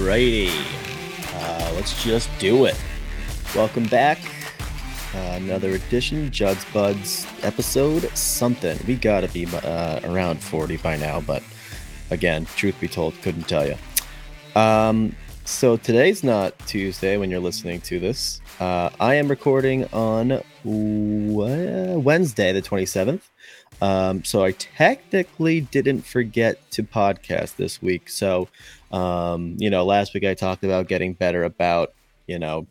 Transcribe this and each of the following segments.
Alrighty, uh, let's just do it. Welcome back. Uh, another edition, Judd'z Budz episode something. We gotta be uh, around 40 by now, but again, truth be told, couldn't tell you. Um, so today's not Tuesday when you're listening to this. Uh, I am recording on Wednesday, the 27th. Um, so I technically didn't forget to podcast this week. So, um, you know, last week I talked about getting better about, you know,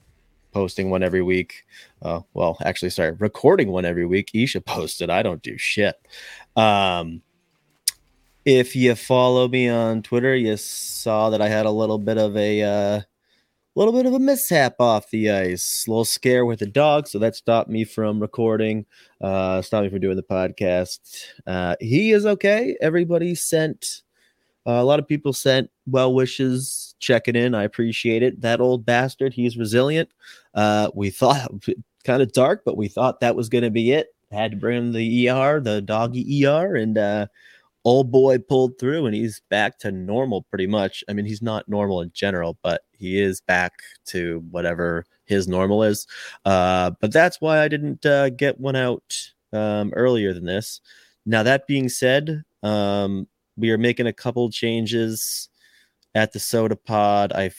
posting one every week. Uh, well, actually, sorry, recording one every week. Isha posted. I don't do shit. Um, if you follow me on Twitter, you saw that I had a little bit of a uh, little bit of a mishap off the ice, a little scare with the dog, so that stopped me from recording, uh, stopped me from doing the podcast. Uh, he is okay. Everybody sent uh, a lot of people sent well wishes, checking in. I appreciate it. That old bastard, he's resilient. Uh, we thought kind of dark, but we thought that was going to be it. Had to bring him the ER, the doggy ER, and uh, old boy pulled through and he's back to normal pretty much. I mean, he's not normal in general, but he is back to whatever his normal is. Uh, but that's why I didn't uh, get one out um, earlier than this. Now, that being said, um, we are making a couple changes at the Sota Pod. I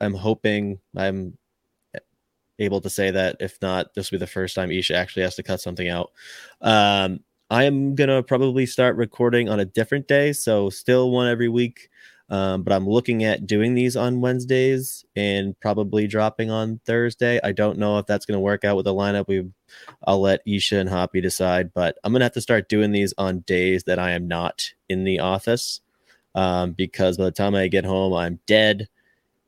I'm hoping I'm able to say that. If not, this will be the first time Isha actually has to cut something out. Um, I am gonna probably start recording on a different day, so still one every week. Um, but I'm looking at doing these on Wednesdays and probably dropping on Thursday. I don't know if that's going to work out with the lineup. We, I'll let Isha and Hoppy decide, but I'm going to have to start doing these on days that I am not in the office um, because by the time I get home, I'm dead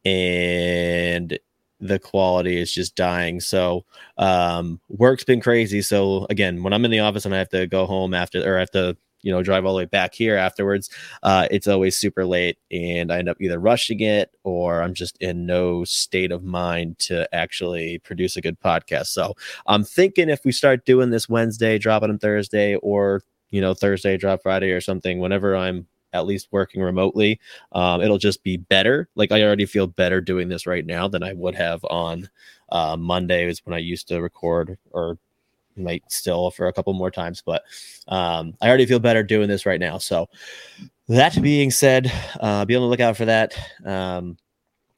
and the quality is just dying. So um, work's been crazy. So again, when I'm in the office and I have to go home after or I have to you know drive all the way back here afterwards, uh, it's always super late, and I end up either rushing it or I'm just in no state of mind to actually produce a good podcast. So I'm thinking if we start doing this Wednesday, dropping on Thursday, or you know Thursday, drop Friday or something, whenever I'm at least working remotely. Um, it'll just be better. Like I already feel better doing this right now than I would have on uh, Mondays when I used to record or might still for a couple more times, but um, I already feel better doing this right now. So that being said, uh, be on the lookout for that. Um,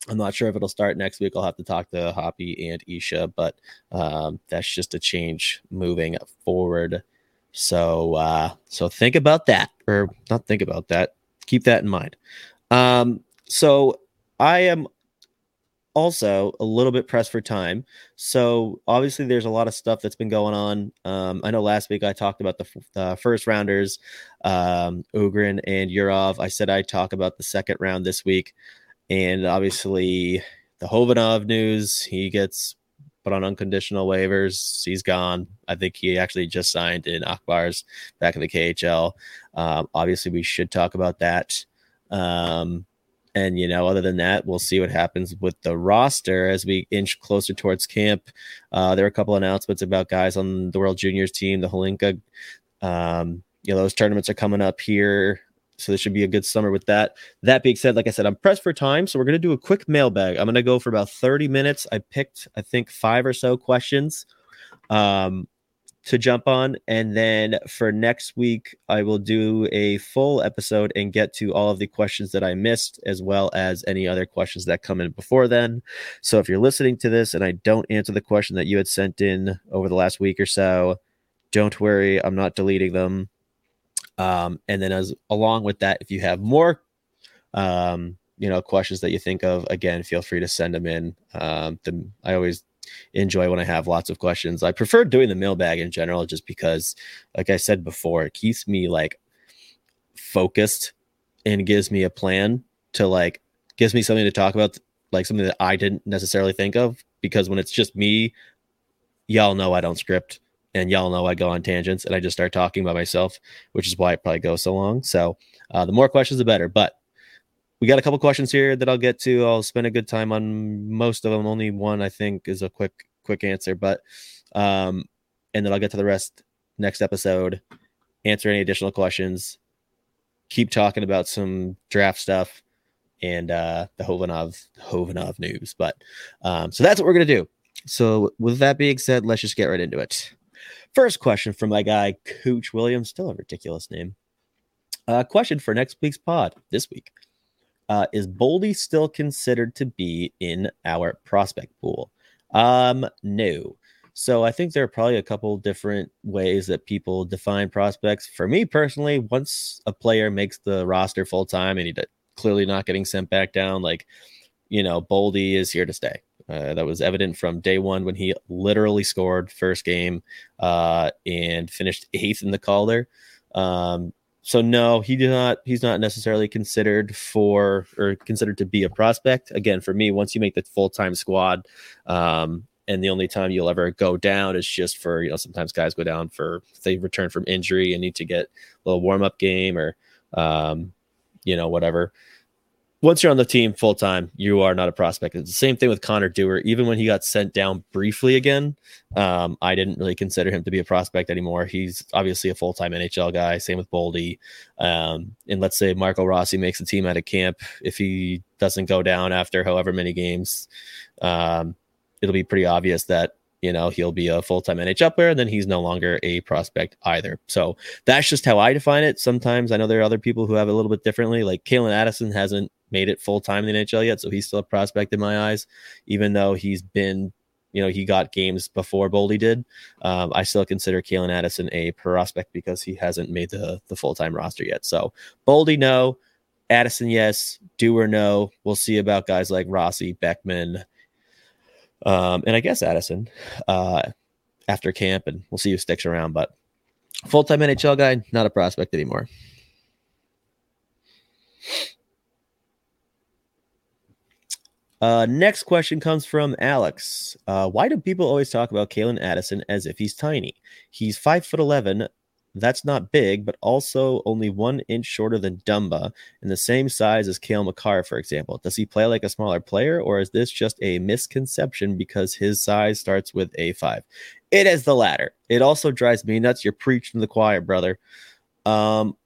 I'm not sure if it'll start next week. I'll have to talk to Hoppy and Isha, but um, that's just a change moving forward. So uh, so think about that, or not think about that. Keep that in mind. Um, so I am also a little bit pressed for time. So obviously, there's a lot of stuff that's been going on. Um, I know last week I talked about the, the first rounders, um, Ohgren and Yurov. I said I'd talk about the second round this week, and obviously the Khovanov news. He gets put on unconditional waivers. He's gone. I think he actually just signed in Ak Bars back in the KHL. Um, obviously, we should talk about that. Um, and you know, other than that, we'll see what happens with the roster as we inch closer towards camp. Uh, there are a couple announcements about guys on the World Juniors team, the Hlinka. Um, you know, those tournaments are coming up here so this should be a good summer with that. That being said, like I said, I'm pressed for time. So we're going to do a quick mailbag. I'm going to go for about 30 minutes. I picked, I think, five or so questions um, to jump on. And then for next week, I will do a full episode and get to all of the questions that I missed, as well as any other questions that come in before then. So if you're listening to this and I don't answer the question that you had sent in over the last week or so, don't worry. I'm not deleting them. Um, and then as along with that, if you have more, um, you know, questions that you think of, again, feel free to send them in. Um, I always enjoy when I have lots of questions. I prefer doing the mailbag in general, just because, like I said before, it keeps me like focused and gives me a plan to like gives me something to talk about, like something that I didn't necessarily think of. Because when it's just me, y'all know I don't script and y'all know I go on tangents and I just start talking by myself, which is why it probably goes so long. So uh, the more questions, the better. But we got a couple questions here that I'll get to. I'll spend a good time on most of them. Only one I think is a quick quick answer, but um, and then I'll get to the rest next episode. Answer any additional questions. Keep talking about some draft stuff, and uh, the Khovanov Khovanov news. But um, so that's what we're gonna do. So with that being said, let's just get right into it. First question from my guy Cooch Williams, still a ridiculous name. Uh, question for next week's pod this week: uh, Is Boldy still considered to be in our prospect pool? Um, no. So I think there are probably a couple different ways that people define prospects. For me personally, once a player makes the roster full time and he clearly not getting sent back down, like you know, Boldy is here to stay. Uh, that was evident from day one when he literally scored first game uh, and finished eighth in the Calder. Um, so no, he did not. He's not necessarily considered for or considered to be a prospect. Again, for me, once you make the full time squad, um, and the only time you'll ever go down is just for you know sometimes guys go down for they return from injury and need to get a little warm up game or um, you know whatever once you're on the team full time, you are not a prospect. It's the same thing with Connor Dewar. Even when he got sent down briefly again, um, I didn't really consider him to be a prospect anymore. He's obviously a full time NHL guy. Same with Boldy. Um, and let's say Marco Rossi makes the team out of camp. If he doesn't go down after however many games, um, it'll be pretty obvious that you know he'll be a full-time NHL player, and then he's no longer a prospect either. So that's just how I define it. Sometimes I know there are other people who have it a little bit differently. Like Calen Addison hasn't made it full time in the NHL yet, so he's still a prospect in my eyes, even though he's been. You know, he got games before Boldy did. Um, I still consider Calen Addison a prospect because he hasn't made the, the full time roster yet. So Boldy, no. Addison, yes. Dewar no. We'll see about guys like Rossi, Beckman, um, and I guess Addison uh, after camp, and we'll see who sticks around. But full time NHL guy, not a prospect anymore. Uh, next question comes from Alex. Uh, why do people always talk about Calen Addison as if he's tiny? He's five foot eleven. That's not big, but also only one inch shorter than Dumba and the same size as Cale Makar, for example. Does he play like a smaller player, or is this just a misconception because his size starts with a five? It is the latter. It also drives me nuts. You're preaching the choir, brother. Um,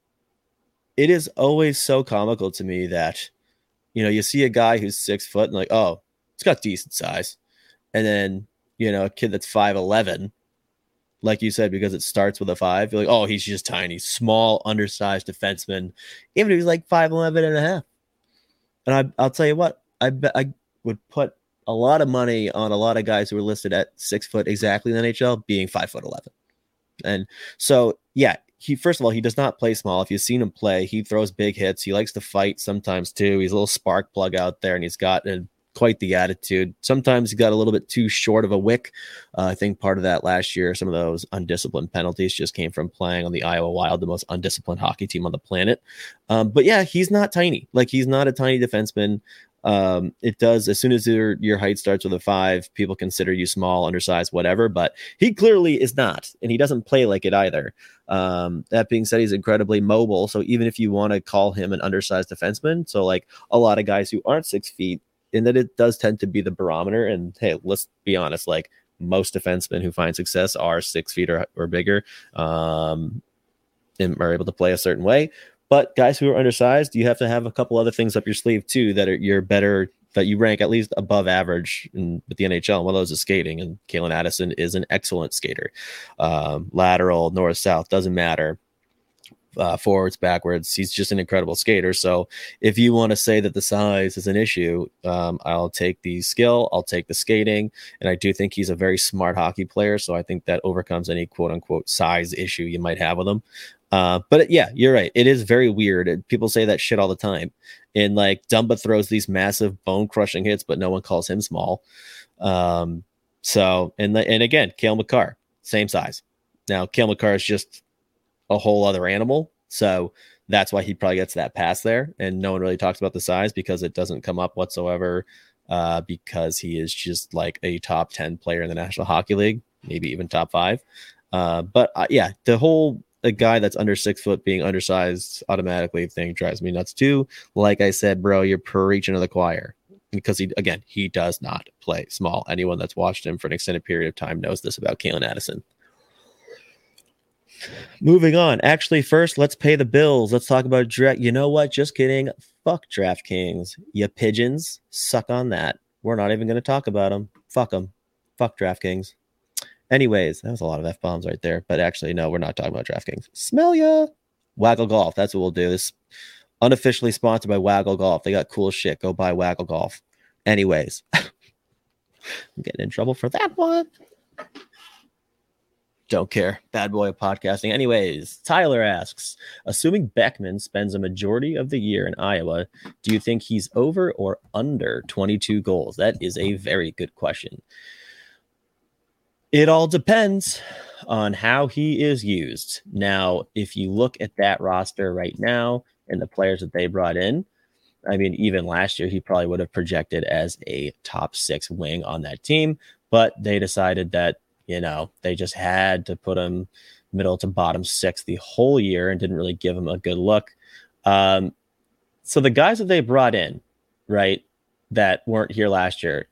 it is always so comical to me that you know, you see a guy who's six foot and like, oh, it's got decent size. And then, you know, a kid that's 5'11, like you said, because it starts with a five, you're like, oh, he's just tiny, small, undersized defenseman. Even if he's like 5'11 and a half. And I, I'll tell you what, I I would put a lot of money on a lot of guys who are listed at six foot exactly in the NHL being five foot 11. And so, yeah, he first of all he does not play small. If you've seen him play, he throws big hits. He likes to fight sometimes too. He's a little spark plug out there, and he's got a, quite the attitude. Sometimes he got a little bit too short of a wick. Uh, I think part of that last year, some of those undisciplined penalties just came from playing on the Iowa Wild, the most undisciplined hockey team on the planet. Um, but yeah, he's not tiny. Like he's not a tiny defenseman. Um, it does as soon as your your height starts with a five, people consider you small, undersized, whatever. But he clearly is not, and he doesn't play like it either. Um, that being said, he's incredibly mobile. So even if you want to call him an undersized defenseman, so like a lot of guys who aren't six feet, and that it does tend to be the barometer. And hey, let's be honest, like most defensemen who find success are six feet or, or bigger. Um, and are able to play a certain way. But guys who are undersized, you have to have a couple other things up your sleeve too that are you're better that you rank at least above average in, with the NHL. And one of those is skating, and Calen Addison is an excellent skater. Um, lateral, north, south doesn't matter. Uh, forwards, backwards. He's just an incredible skater. So if you want to say that the size is an issue, um, I'll take the skill, I'll take the skating, and I do think he's a very smart hockey player. So I think that overcomes any quote unquote size issue you might have with him. Uh, but yeah, you're right. It is very weird. People say that shit all the time. And like Dumba throws these massive bone crushing hits, but no one calls him small. Um, so and and again, Cale Makar, same size. Now Cale Makar is just a whole other animal. So that's why he probably gets that pass there. And no one really talks about the size because it doesn't come up whatsoever. Uh, because he is just like a top 10 player in the National Hockey League, maybe even top five. Uh, but uh, yeah, the whole a guy that's under six foot being undersized automatically thing drives me nuts too. Like I said, bro, you're preaching to the choir because he again he does not play small. Anyone that's watched him for an extended period of time knows this about Calen Addison. Moving on. Actually, first, let's pay the bills. Let's talk about draft. You know what? Just kidding. Fuck DraftKings. You pigeons. Suck on that. We're not even going to talk about them. Fuck them. Fuck DraftKings. Anyways, that was a lot of F bombs right there. But actually, no, we're not talking about DraftKings. Smell ya. Waggle Golf. That's what we'll do. This unofficially sponsored by Waggle Golf. They got cool shit. Go buy Waggle Golf. Anyways, I'm getting in trouble for that one. Don't care. Bad boy of podcasting. Anyways, Tyler asks Assuming Beckman spends a majority of the year in Iowa, do you think he's over or under 22 goals? That is a very good question. It all depends on how he is used. Now, if you look at that roster right now and the players that they brought in, I mean, even last year, he probably would have projected as a top six wing on that team, but they decided that, you know, they just had to put him middle to bottom six the whole year and didn't really give him a good look. Um, so the guys that they brought in, right, that weren't here last year,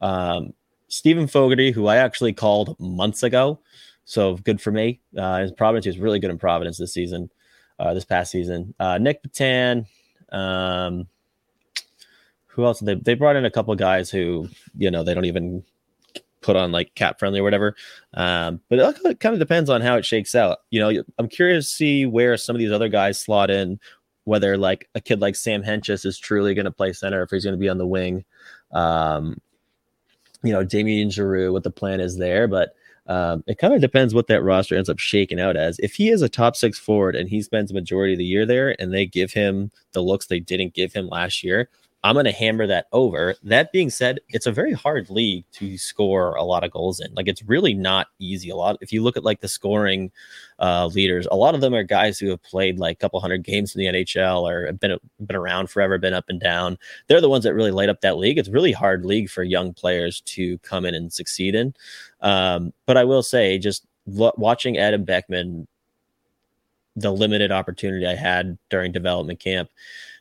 um, Steven Fogarty, who I actually called months ago. So good for me. Uh, Providence, he was really good in Providence this season, uh, this past season. Uh, Nick Petan. Um, who else? They, they brought in a couple guys who, you know, they don't even put on like cap friendly or whatever. Um, but it kind of depends on how it shakes out. You know, I'm curious to see where some of these other guys slot in, whether like a kid like Sam Hentges is truly going to play center, if he's going to be on the wing. Um, you know, Damien Giroux, what the plan is there, but um, it kind of depends what that roster ends up shaking out as. If he is a top six forward and he spends a majority of the year there and they give him the looks they didn't give him last year, I'm going to hammer that over. That being said, it's a very hard league to score a lot of goals in. Like it's really not easy. A lot. If you look at like the scoring uh, leaders, a lot of them are guys who have played like a couple hundred games in the NHL or have been been around forever, been up and down. They're the ones that really light up that league. It's really hard league for young players to come in and succeed in. Um, but I will say, just lo- watching Adam Beckman, the limited opportunity I had during development camp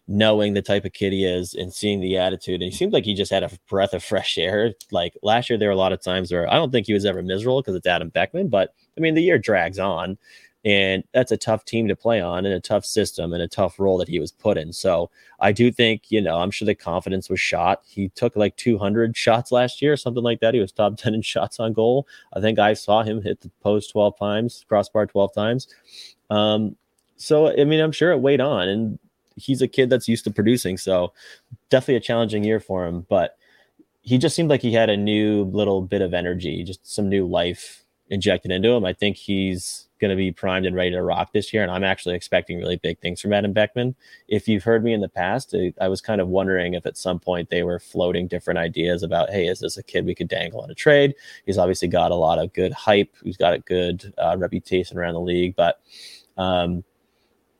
knowing the type of kid he is and seeing the attitude. And he seemed like he just had a breath of fresh air. Like last year, there were a lot of times where I don't think he was ever miserable because it's Adam Beckman, but I mean, the year drags on. And that's a tough team to play on and a tough system and a tough role that he was put in. So I do think, you know, I'm sure the confidence was shot. He took like 200 shots last year, something like that. He was top 10 in shots on goal. I think I saw him hit the post 12 times, crossbar 12 times. Um, so, I mean, I'm sure it weighed on. And he's a kid that's used to producing. So definitely a challenging year for him. But he just seemed like he had a new little bit of energy, just some new life injected into him. I think he's going to be primed and ready to rock this year. And I'm actually expecting really big things from Adam Beckman. If you've heard me in the past, I was kind of wondering if at some point they were floating different ideas about, hey, is this a kid we could dangle on a trade? He's obviously got a lot of good hype. He's got a good uh, reputation around the league, but um,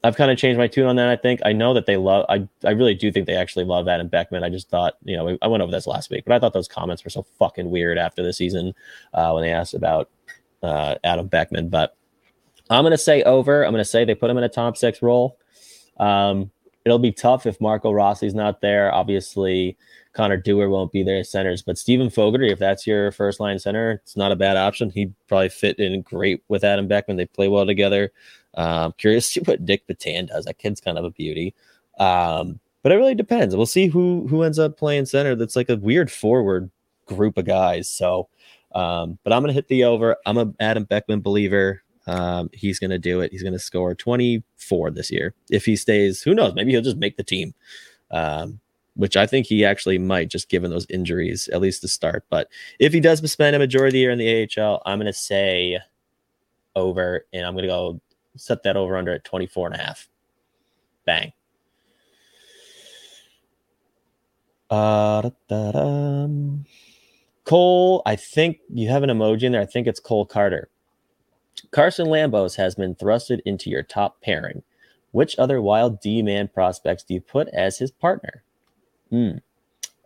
I've kind of changed my tune on that. I think I know that they love. I I really do think they actually love Adam Beckman. I just thought, you know, I went over this last week, but I thought those comments were so fucking weird after the season uh, when they asked about uh, Adam Beckman. But I'm gonna say over. I'm gonna say they put him in a top six role. Um, it'll be tough if Marco Rossi's not there. Obviously, Connor Dewar won't be there centers, but Steven Fogarty, if that's your first line center, it's not a bad option. He'd probably fit in great with Adam Beckman. They play well together. Um, I'm curious to see what Nick Petan does. That kid's kind of a beauty. Um, but it really depends. We'll see who who ends up playing center. That's like a weird forward group of guys. So, um, but I'm gonna hit the over. I'm a Adam Beckman believer. Um, he's gonna do it. He's gonna score 24 this year if he stays. Who knows? Maybe he'll just make the team. Um, which I think he actually might, just given those injuries, at least to start. But if he does spend a majority of the year in the AHL, I'm gonna say over, and I'm gonna go set that over under at 24 and a half. Bang. Uh, Cole, I think you have an emoji in there. I think it's Cole Carter. Carson Lambos has been thrusted into your top pairing. Which other wild D man prospects do you put as his partner? Hmm.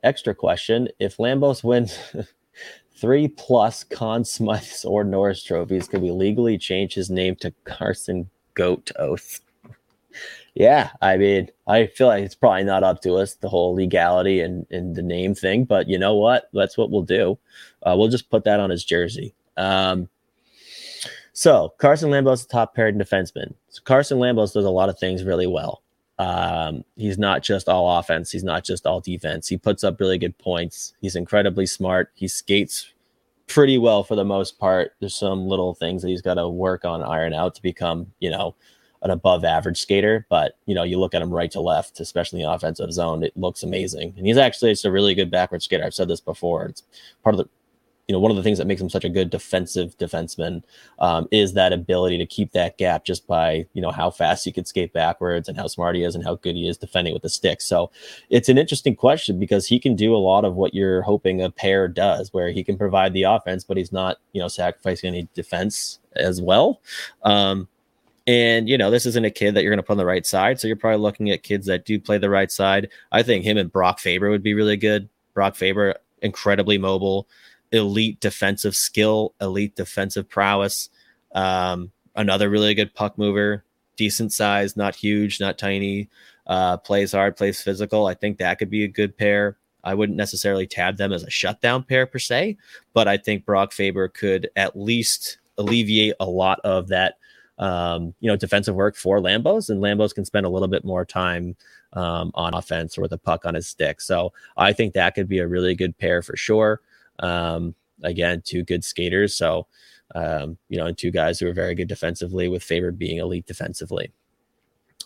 Extra question If Lambos wins three plus Conn Smythes or Norris trophies, could we legally change his name to Carson Goat Oath? yeah, I mean, I feel like it's probably not up to us, the whole legality and, and the name thing, but you know what? That's what we'll do. Uh, we'll just put that on his jersey. Um, So Carson Lambos, top paired defenseman. So Carson Lambos does a lot of things really well. Um, he's not just all offense. He's not just all defense. He puts up really good points. He's incredibly smart. He skates pretty well for the most part. There's some little things that he's got to work on, iron out to become, you know, an above average skater. But, you know, you look at him right to left, especially in offensive zone, it looks amazing. And he's actually just a really good backward skater. I've said this before. It's part of the you know, one of the things that makes him such a good defensive defenseman um, is that ability to keep that gap just by, you know, how fast he could skate backwards and how smart he is and how good he is defending with the stick. So it's an interesting question because he can do a lot of what you're hoping a pair does, where he can provide the offense, but he's not, you know, sacrificing any defense as well. Um, and you know, this isn't a kid that you're going to put on the right side, so you're probably looking at kids that do play the right side. I think him and Brock Faber would be really good. Brock Faber, incredibly mobile elite defensive skill, elite defensive prowess. Um, another really good puck mover, decent size, not huge, not tiny. Uh, plays hard, plays physical. I think that could be a good pair. I wouldn't necessarily tab them as a shutdown pair per se, but I think Brock Faber could at least alleviate a lot of that, um, you know, defensive work for Lambos, and Lambos can spend a little bit more time um, on offense or with a puck on his stick. So I think that could be a really good pair for sure. Um, again, two good skaters. So, um, you know, and two guys who are very good defensively, with Faber being elite defensively.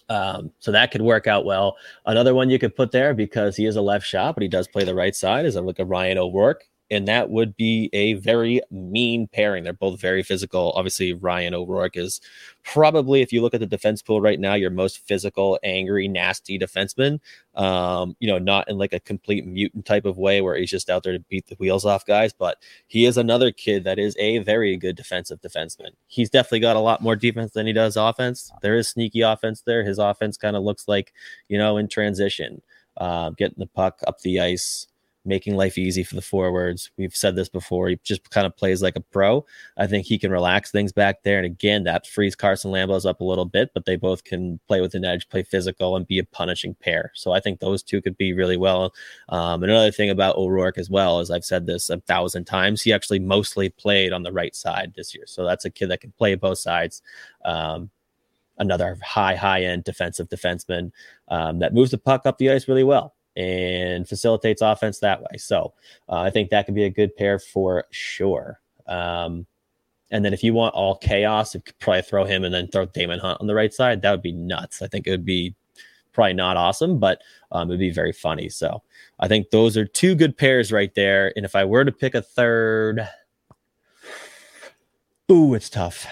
Um, so that could work out well. Another one you could put there because he is a left shot, but he does play the right side is like a Ryan O'Rourke and that would be a very mean pairing. They're both very physical. Obviously, Ryan O'Rourke is probably, if you look at the defense pool right now, your most physical, angry, nasty defenseman. Um, you know, not in like a complete mutant type of way where he's just out there to beat the wheels off guys, but he is another kid that is a very good defensive defenseman. He's definitely got a lot more defense than he does offense. There is sneaky offense there. His offense kind of looks like, you know, in transition, uh, getting the puck up the ice making life easy for the forwards. We've said this before. He just kind of plays like a pro. I think he can relax things back there. And again, that frees Carson Lambos up a little bit, but they both can play with an edge, play physical, and be a punishing pair. So I think those two could be really well. Um, another thing about O'Rourke as well, as I've said this a thousand times, he actually mostly played on the right side this year. So that's a kid that can play both sides. Um, another high, high end defensive defenseman um, that moves the puck up the ice really well and facilitates offense that way. So uh, I think that could be a good pair for sure. Um, and then if you want all chaos, you could probably throw him and then throw Damon Hunt on the right side. That would be nuts. I think it would be probably not awesome, but um, it'd be very funny. So I think those are two good pairs right there. And if I were to pick a third, ooh, it's tough.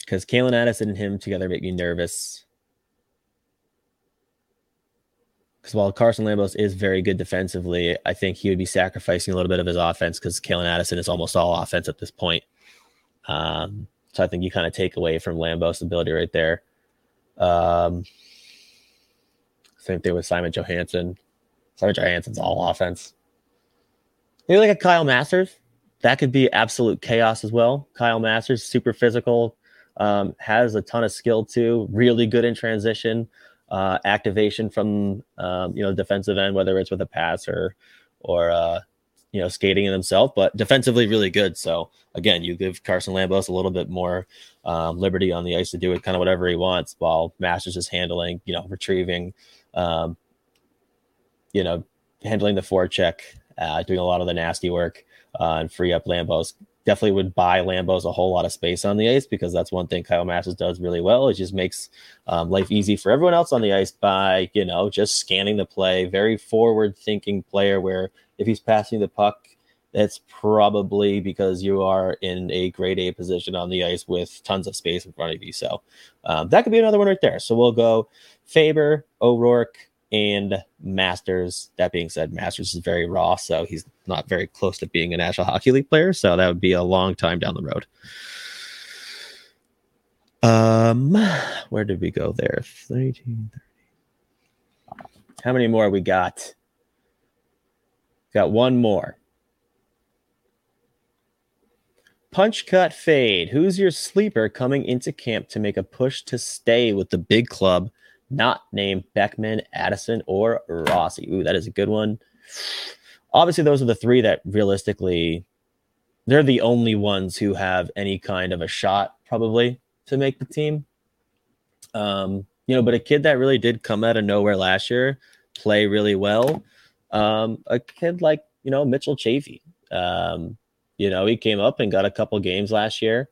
Because Calen Addison and him together make me nervous. Because while Carson Lambos is very good defensively, I think he would be sacrificing a little bit of his offense because Calen Addison is almost all offense at this point. Um, so I think you kind of take away from Lambos' ability right there. Um, same thing with Simon Johansson. Simon Johansson's all offense. Maybe like a Kyle Masters. That could be absolute chaos as well. Kyle Masters, super physical, um, has a ton of skill too, really good in transition uh, activation from um, you know defensive end, whether it's with a pass or or uh, you know skating in himself, but defensively really good. So again, you give Carson Lambos a little bit more um, liberty on the ice to do it kind of whatever he wants, while Masters is handling, you know, retrieving, um, you know, handling the forecheck, uh, doing a lot of the nasty work uh, and free up Lambos definitely would buy Lambos a whole lot of space on the ice because that's one thing Kyle Masters does really well. It just makes um, life easy for everyone else on the ice by, you know, just scanning the play. Very forward thinking player where if he's passing the puck, that's probably because you are in a grade A position on the ice with tons of space in front of you. So um, that could be another one right there. So we'll go Faber, O'Rourke, and Masters. That being said, Masters is very raw, so he's not very close to being a National Hockey League player. So that would be a long time down the road. Um, where did we go there? 13, 30. How many more we got? Got one more. Punch cut fade. Who's your sleeper coming into camp to make a push to stay with the big club not named Beckman, Addison, or Rossi. Ooh, that is a good one. Obviously, those are the three that realistically they're the only ones who have any kind of a shot probably to make the team. Um, you know, but a kid that really did come out of nowhere last year, play really well. Um, a kid like you know Mitchell Chaffee. Um, you know, he came up and got a couple games last year.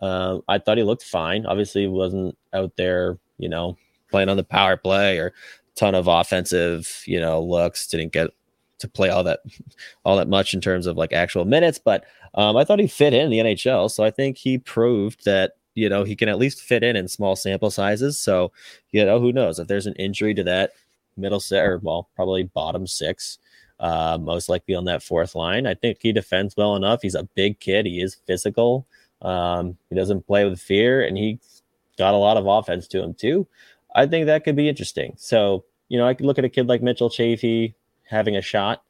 Uh, I thought he looked fine. Obviously, wasn't out there, you know, playing on the power play or ton of offensive, you know, looks. Didn't get to play all that all that much in terms of like actual minutes, but um, I thought he fit in the NHL. So I think he proved that you know he can at least fit in in small sample sizes. So you know who knows if there's an injury to that middle set or well probably bottom six. Uh, most likely on that fourth line. I think he defends well enough. He's a big kid. He is physical. Um, he doesn't play with fear, and he's got a lot of offense to him too. I think that could be interesting. So, you know, I could look at a kid like Mitchell Chaffee having a shot.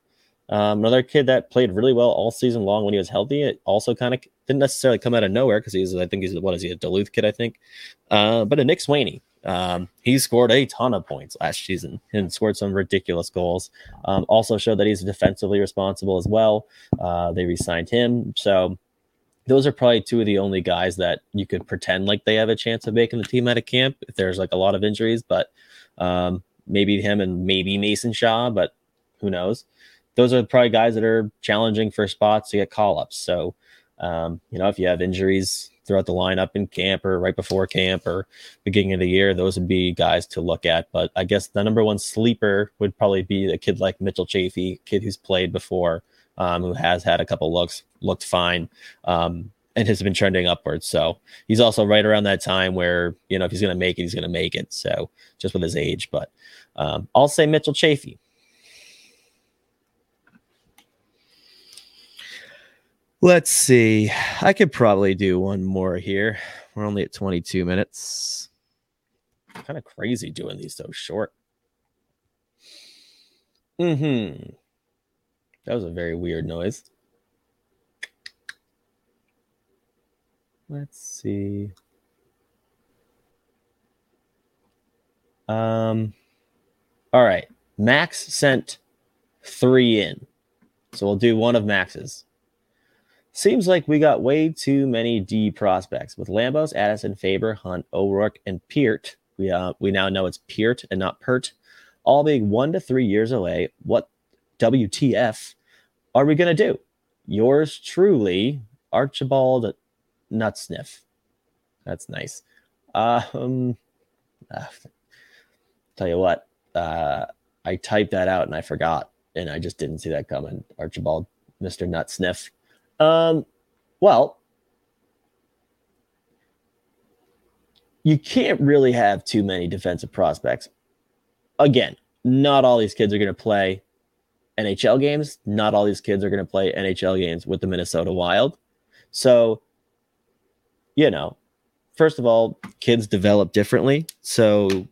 Um, another kid that played really well all season long when he was healthy. It also kind of didn't necessarily come out of nowhere because he's, I think he's, what is he, a Duluth kid, I think. Uh, but a Nick Swaney. Um, he scored a ton of points last season and scored some ridiculous goals. Um, also showed that he's defensively responsible as well. Uh, they re signed him. So, those are probably two of the only guys that you could pretend like they have a chance of making the team out of camp if there's like a lot of injuries, but um, maybe him and maybe Mason Shaw, but who knows? Those are probably guys that are challenging for spots to get call ups. So, um, you know, if you have injuries throughout the lineup in camp or right before camp or beginning of the year, those would be guys to look at. But I guess the number one sleeper would probably be a kid like Mitchell Chaffee, kid who's played before um, who has had a couple looks, looked fine, um, and has been trending upwards. So he's also right around that time where you know if he's going to make it, he's going to make it. So just with his age, but um, I'll say Mitchell Chaffee. Let's see. I could probably do one more here. We're only at 22 minutes. Kind of crazy doing these so short. Hmm. That was a very weird noise. Let's see. Um, all right. Max sent three in. So we'll do one of Max's. Seems like we got way too many D prospects with Lambos, Addison, Faber, Hunt, O'Rourke, and Peart. We uh, we now know it's Peart and not Pert, all being one to three years away. What WTF are we going to do? Yours truly, Archibald Nutsniff. That's nice. Um, uh, tell you what, uh, I typed that out and I forgot, and I just didn't see that coming. Archibald, Mr. Nutsniff. Um, well, you can't really have too many defensive prospects. Again, not all these kids are going to play NHL games. Not all these kids are going to play NHL games with the Minnesota Wild. So, you know, first of all, kids develop differently. So,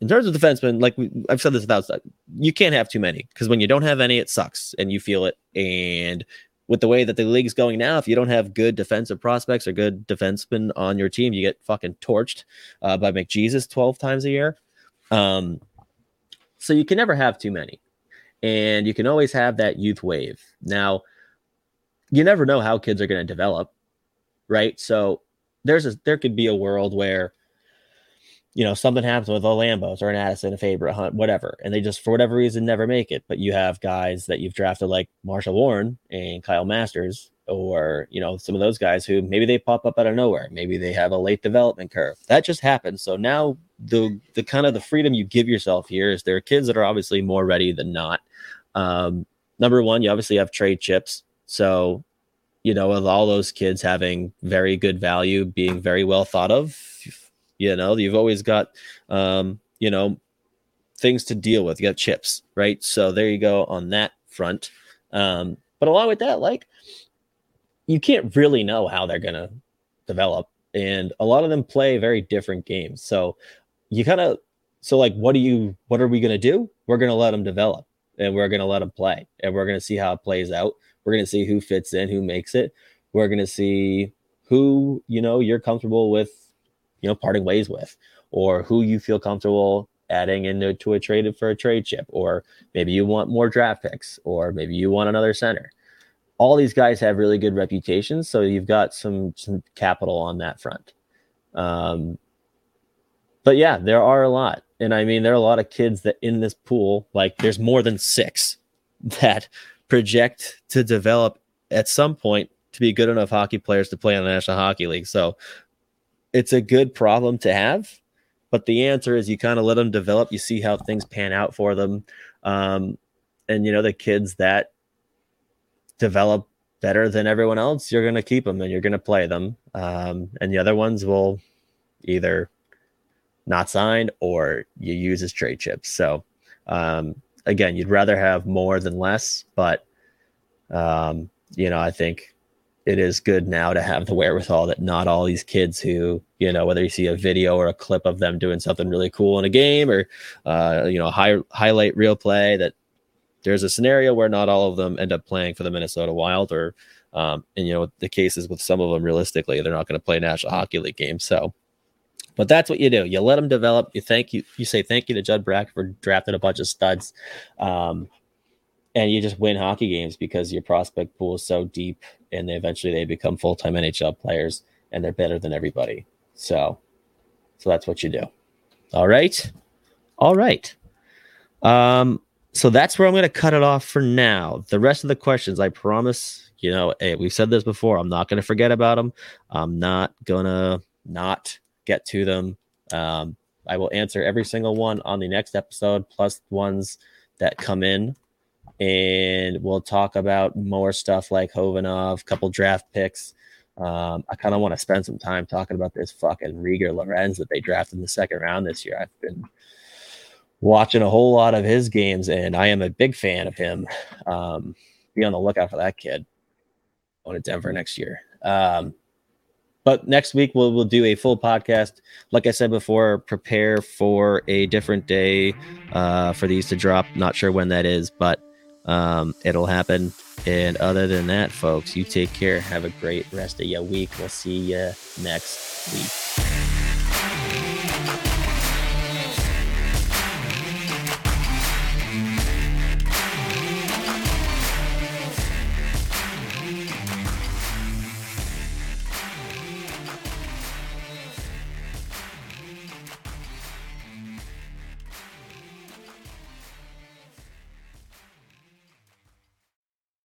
in terms of defensemen, like we, I've said this a without you can't have too many because when you don't have any, it sucks and you feel it. And with the way that the league's going now, if you don't have good defensive prospects or good defensemen on your team, you get fucking torched uh, by McJesus 12 times a year. Um, so you can never have too many and you can always have that youth wave. Now, you never know how kids are going to develop, right? So there's a there could be a world where you know something happens with a Lambos or an Addison, a Faber, a Hunt, whatever, and they just for whatever reason never make it. But you have guys that you've drafted like Marshall Warren and Kyle Masters, or you know some of those guys who maybe they pop up out of nowhere, maybe they have a late development curve. That just happens. So now the the kind of the freedom you give yourself here is there are kids that are obviously more ready than not um, number one, you obviously have trade chips. So, you know, with all those kids having very good value, being very well thought of, you know, you've always got, um, you know, things to deal with. You got chips, right? So there you go on that front. Um, but along with that, like, you can't really know how they're going to develop. And a lot of them play very different games. So you kind of, so like, what do you, what are we going to do? We're going to let them develop and we're going to let them play and we're going to see how it plays out. We're going to see who fits in, who makes it. We're going to see who, you know, you're comfortable with, you know, parting ways with, or who you feel comfortable adding into a trade for a trade chip, or maybe you want more draft picks, or maybe you want another center. all these guys have really good reputations, so you've got some some capital on that front. Um, but yeah, there are a lot, and I mean there are a lot of kids that in this pool, like there's more than six that project to develop at some point to be good enough hockey players to play in the National Hockey League. So it's a good problem to have. But the answer is you kind of let them develop. You see how things pan out for them. Um, and, you know, the kids that develop better than everyone else, you're going to keep them and you're going to play them. Um, and the other ones will either not signed or you use as trade chips. So, um, again, you'd rather have more than less, but, um, you know, I think it is good now to have the wherewithal that not all these kids who you know whether you see a video or a clip of them doing something really cool in a game or uh, you know high, highlight real play that there's a scenario where not all of them end up playing for the Minnesota Wild or um, and you know the cases with some of them realistically they're not going to play National Hockey League games so but that's what you do you let them develop you thank you you say thank you to Judd Brack for drafting a bunch of studs um, and you just win hockey games because your prospect pool is so deep and they eventually they become full-time NHL players and they're better than everybody. So so that's what you do. All right. All right. Um so that's where I'm going to cut it off for now. The rest of the questions, I promise, you know, hey, we've said this before. I'm not going to forget about them. I'm not to not get to them. Um, I will answer every single one on the next episode, plus ones that come in and we'll talk about more stuff like Khovanov, couple draft picks. Um, I kind of want to spend some time talking about this fucking Rieger Lorenz that they drafted in the second round this year. I've been watching a whole lot of his games, and I am a big fan of him. Um, be on the lookout for that kid going to Denver next year. Um, but next week we'll we'll do a full podcast. Like I said before, prepare for a different day uh, for these to drop. Not sure when that is, but um, it'll happen. And other than that, folks, you take care. Have a great rest of your week. We'll see you next week.